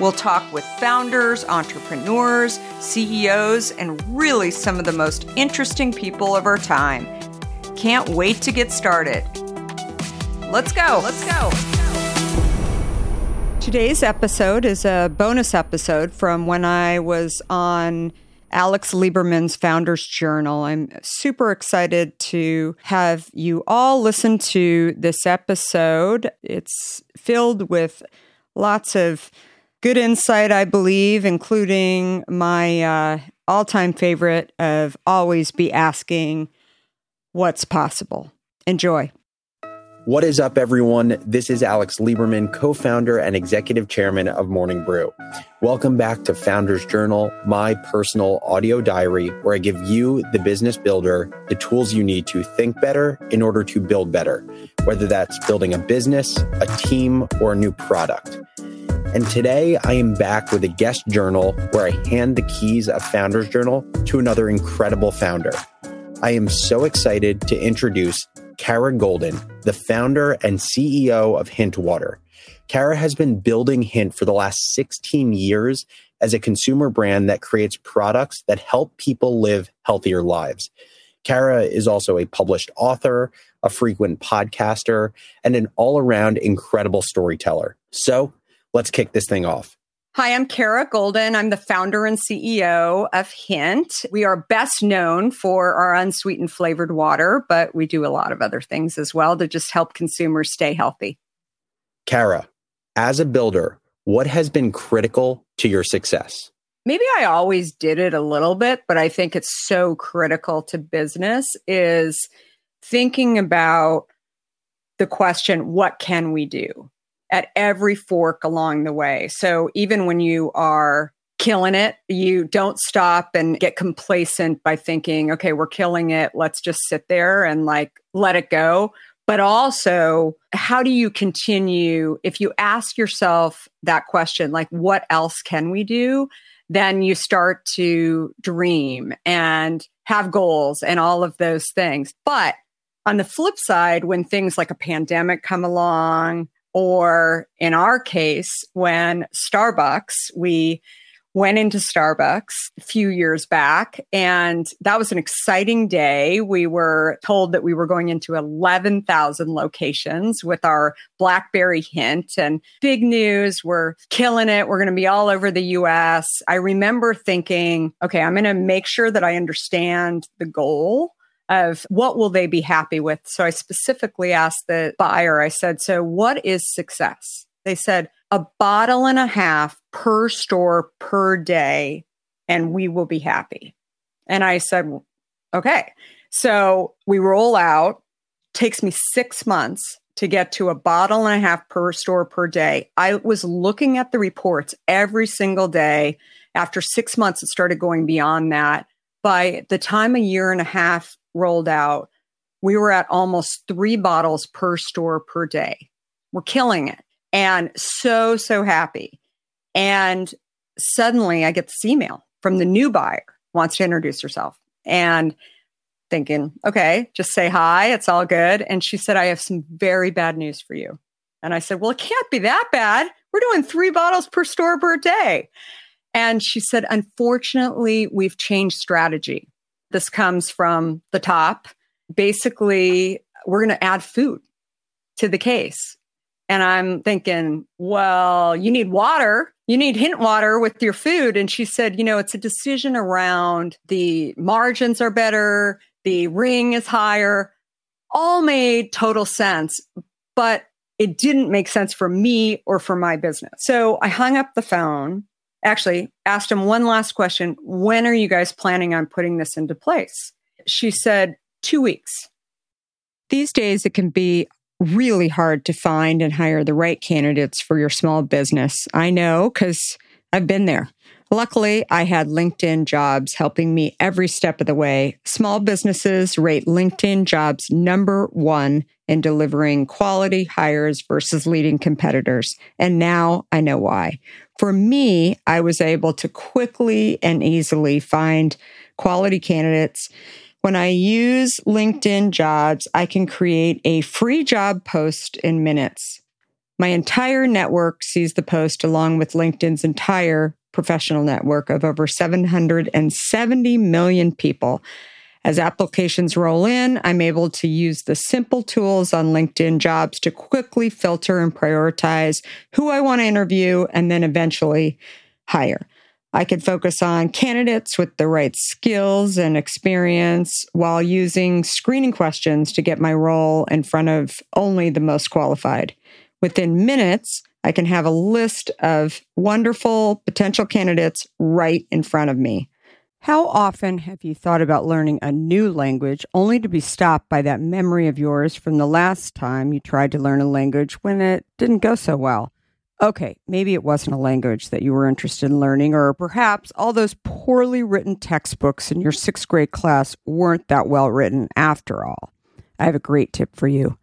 We'll talk with founders, entrepreneurs, CEOs, and really some of the most interesting people of our time. Can't wait to get started. Let's go. Let's go. Today's episode is a bonus episode from when I was on Alex Lieberman's Founders Journal. I'm super excited to have you all listen to this episode. It's filled with lots of good insight, I believe, including my uh, all time favorite of always be asking what's possible. Enjoy. What is up, everyone? This is Alex Lieberman, co founder and executive chairman of Morning Brew. Welcome back to Founders Journal, my personal audio diary, where I give you, the business builder, the tools you need to think better in order to build better, whether that's building a business, a team, or a new product. And today I am back with a guest journal where I hand the keys of Founders Journal to another incredible founder. I am so excited to introduce Kara Goldin, the founder and CEO of Hint Water. Kara has been building Hint for the last 16 years as a consumer brand that creates products that help people live healthier lives. Kara is also a published author, a frequent podcaster, and an all around incredible storyteller. So let's kick this thing off. Hi, I'm Kara Goldin. I'm the founder and CEO of Hint. We are best known for our unsweetened flavored water, but we do a lot of other things as well to just help consumers stay healthy. Kara, as a builder, what has been critical to your success? Maybe I always did it a little bit, but I think it's so critical to business is thinking about the question, what can we do? At every fork along the way. So even when you are killing it, you don't stop and get complacent by thinking, okay, we're killing it. Let's just sit there and like let it go. But also, how do you continue? If you ask yourself that question, like, what else can we do? Then you start to dream and have goals and all of those things. But on the flip side, when things like a pandemic come along, or in our case, when Starbucks, we went into Starbucks a few years back, and that was an exciting day. We were told that we were going into 11,000 locations with our Blackberry hint, and big news. We're killing it. We're going to be all over the US. I remember thinking, okay, I'm going to make sure that I understand the goal of what will they be happy with. So I specifically asked the buyer, I said, so what is success? They said a bottle and a half per store per day, and we will be happy. And I said, okay. So we roll out, takes me six months to get to a bottle and a half per store per day. I was looking at the reports every single day. After six months, it started going beyond that. By the time a year and a half rolled out, we were at almost three bottles per store per day. We're killing it and so, so happy. And suddenly I get this email from the new buyer, wants to introduce herself. And thinking, okay, just say hi. It's all good. And she said, I have some very bad news for you. And I said, well, it can't be that bad. We're doing three bottles per store per day. And she said, unfortunately, we've changed strategy. This comes from the top. Basically, we're going to add food to the case. And I'm thinking, well, you need water. you need hint water with your food. And she said, you know, it's a decision around the margins are better, the ring is higher, all made total sense. But it didn't make sense for me or for my business. So I hung up the phone, actually asked him one last question When are you guys planning on putting this into place? She said, Two weeks. These days, it can be really hard to find and hire the right candidates for your small business. I know because I've been there. Luckily, I had LinkedIn jobs helping me every step of the way. Small businesses rate LinkedIn jobs number one in delivering quality hires versus leading competitors. And now I know why. For me, I was able to quickly and easily find quality candidates when I use LinkedIn jobs, I can create a free job post in minutes. My entire network sees the post along with LinkedIn's entire professional network of over 770 million people. As applications roll in, I'm able to use the simple tools on LinkedIn jobs to quickly filter and prioritize who I want to interview and then eventually hire. I could focus on candidates with the right skills and experience while using screening questions to get my role in front of only the most qualified. Within minutes, I can have a list of wonderful potential candidates right in front of me. How often have you thought about learning a new language only to be stopped by that memory of yours from the last time you tried to learn a language when it didn't go so well? Okay, maybe it wasn't a language that you were interested in learning, or perhaps all those poorly written textbooks in your sixth grade class weren't that well written after all. I have a great tip for you.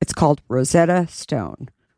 It's called Rosetta Stone.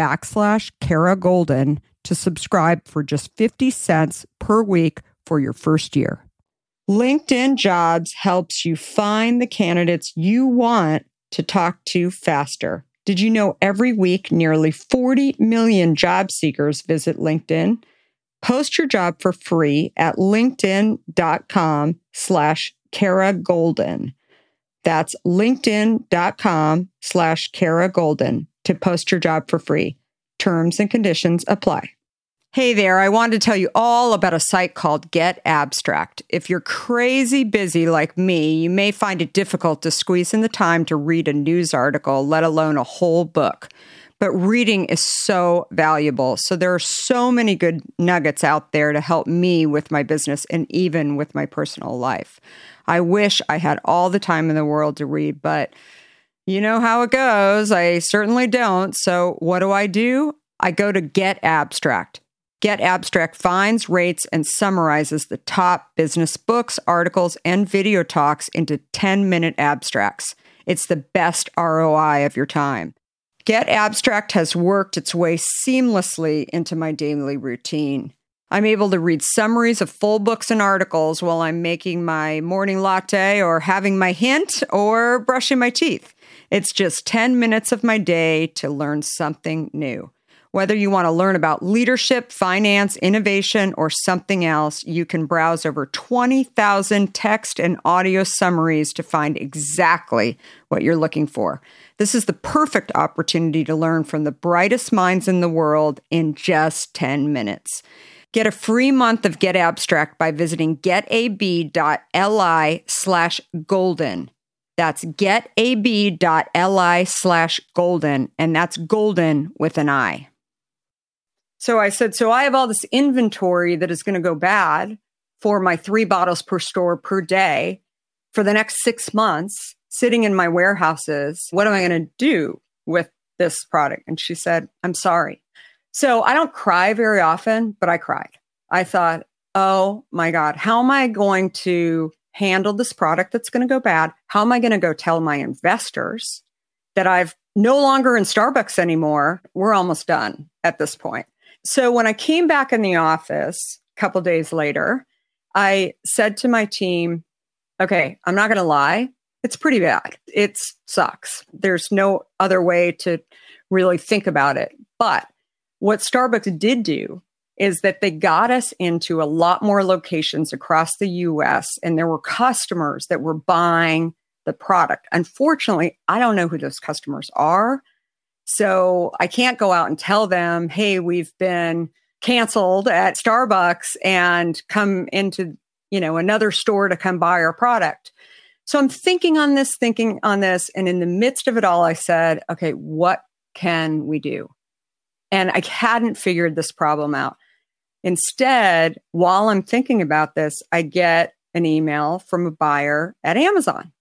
backslash Kara Goldin to subscribe for just 50 cents per week for your first year. LinkedIn Jobs helps you find the candidates you want to talk to faster. Did you know every week nearly 40 million job seekers visit LinkedIn? Post your job for free at linkedin.com slash Kara Goldin. That's linkedin.com slash Kara Goldin to post your job for free. Terms and conditions apply. Hey there, I wanted to tell you all about a site called Get Abstract. If you're crazy busy like me, you may find it difficult to squeeze in the time to read a news article, let alone a whole book. But reading is so valuable. So there are so many good nuggets out there to help me with my business and even with my personal life. I wish I had all the time in the world to read, but you know how it goes. I certainly don't. So, what do I do? I go to Get Abstract. Get Abstract finds, rates, and summarizes the top business books, articles, and video talks into 10 minute abstracts. It's the best ROI of your time. Get Abstract has worked its way seamlessly into my daily routine. I'm able to read summaries of full books and articles while I'm making my morning latte or having my hint or brushing my teeth. It's just 10 minutes of my day to learn something new. Whether you want to learn about leadership, finance, innovation, or something else, you can browse over 20,000 text and audio summaries to find exactly what you're looking for. This is the perfect opportunity to learn from the brightest minds in the world in just 10 minutes. Get a free month of Get Abstract by visiting getab.li slash goldin. That's getab.li slash goldin, and that's goldin with an I. So I said, so I have all this inventory that is going to go bad for my three bottles per store per day for the next six months sitting in my warehouses. What am I going to do with this product? And she said, I'm sorry. So I don't cry very often, but I cried. I thought, oh my God, how am I going to handle this product that's going to go bad? How am I going to go tell my investors that I've no longer in Starbucks anymore? We're almost done at this point. So when I came back in the office a couple days later, I said to my team, okay, I'm not going to lie. It's pretty bad. It sucks. There's no other way to really think about it. But what Starbucks did do is that they got us into a lot more locations across the US and there were customers that were buying the product. Unfortunately, I don't know who those customers are. So I can't go out and tell them, hey, we've been canceled at Starbucks and come into, you know, another store to come buy our product. So I'm thinking on this, thinking on this. And in the midst of it all, I said, okay, what can we do? And I hadn't figured this problem out. Instead, while I'm thinking about this, I get an email from a buyer at Amazon.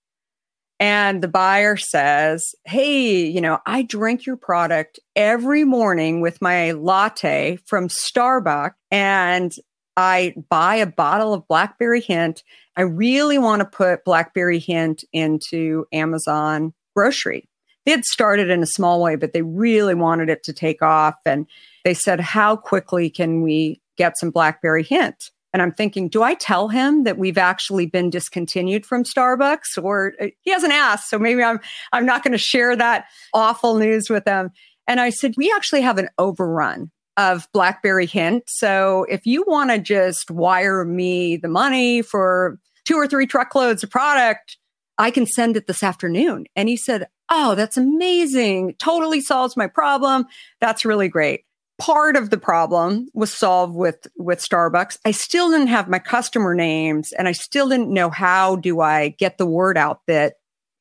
And the buyer says, Hey, you know, I drink your product every morning with my latte from Starbucks and I buy a bottle of Blackberry Hint. I really want to put Blackberry Hint into Amazon grocery. They had started in a small way, but they really wanted it to take off. And they said, How quickly can we get some Blackberry Hint? And I'm thinking, do I tell him that we've actually been discontinued from Starbucks? Or uh, he hasn't asked, so maybe I'm I'm not going to share that awful news with them. And I said, we actually have an overrun of BlackBerry Hint. So if you want to just wire me the money for two or three truckloads of product, I can send it this afternoon. And he said, Oh, that's amazing. Totally solves my problem. That's really great part of the problem was solved with with Starbucks. I still didn't have my customer names and I still didn't know how do I get the word out that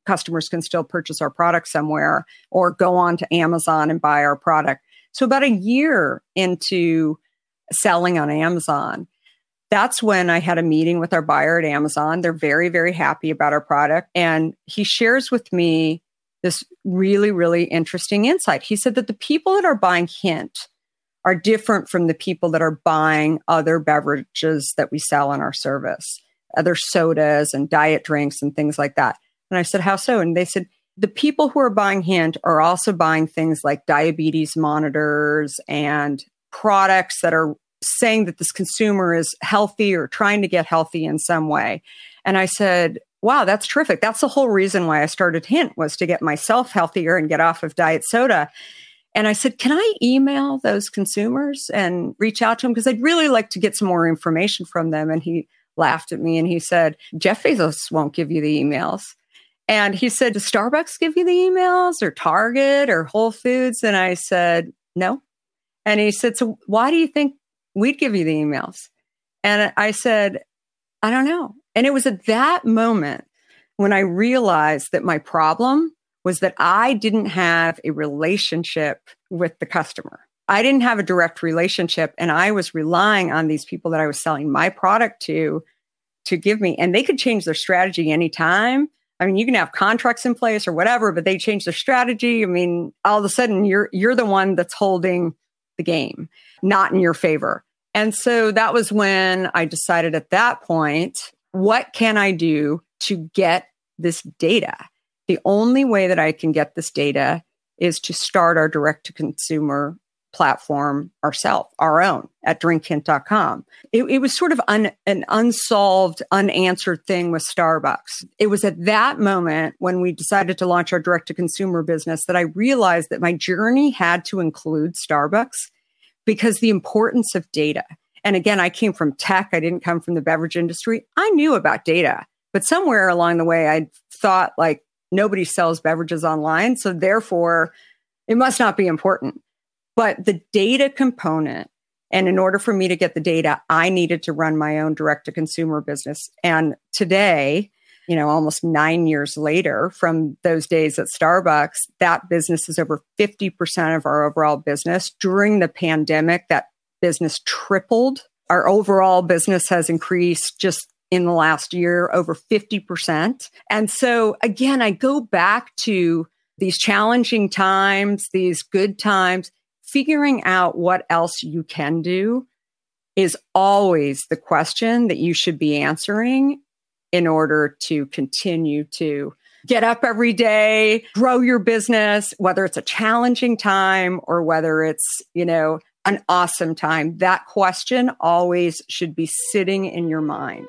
customers can still purchase our product somewhere or go on to Amazon and buy our product. So about a year into selling on Amazon, that's when I had a meeting with our buyer at Amazon. They're very very happy about our product and he shares with me this really really interesting insight. He said that the people that are buying Hint are different from the people that are buying other beverages that we sell in our service, other sodas and diet drinks and things like that. And I said, How so? And they said, the people who are buying Hint are also buying things like diabetes monitors and products that are saying that this consumer is healthy or trying to get healthy in some way. And I said, wow, that's terrific. That's the whole reason why I started Hint was to get myself healthier and get off of diet soda. And I said, Can I email those consumers and reach out to them? Because I'd really like to get some more information from them. And he laughed at me and he said, Jeff Bezos won't give you the emails. And he said, Does Starbucks give you the emails or Target or Whole Foods? And I said, No. And he said, So why do you think we'd give you the emails? And I said, I don't know. And it was at that moment when I realized that my problem was that I didn't have a relationship with the customer. I didn't have a direct relationship and I was relying on these people that I was selling my product to to give me and they could change their strategy anytime. I mean, you can have contracts in place or whatever, but they change their strategy. I mean, all of a sudden you're you're the one that's holding the game, not in your favor. And so that was when I decided at that point, what can I do to get this data? The only way that I can get this data is to start our direct to consumer platform ourselves, our own at drinkhint.com. It, it was sort of un, an unsolved, unanswered thing with Starbucks. It was at that moment when we decided to launch our direct to consumer business that I realized that my journey had to include Starbucks because the importance of data. And again, I came from tech, I didn't come from the beverage industry. I knew about data, but somewhere along the way, I thought like, nobody sells beverages online. So therefore, it must not be important. But the data component, and in order for me to get the data, I needed to run my own direct to consumer business. And today, you know, almost nine years later from those days at Starbucks, that business is over 50% of our overall business. During the pandemic, that business tripled. Our overall business has increased just in the last year, over 50%. And so again, I go back to these challenging times, these good times, figuring out what else you can do is always the question that you should be answering in order to continue to get up every day, grow your business, whether it's a challenging time or whether it's, you know, an awesome time. That question always should be sitting in your mind.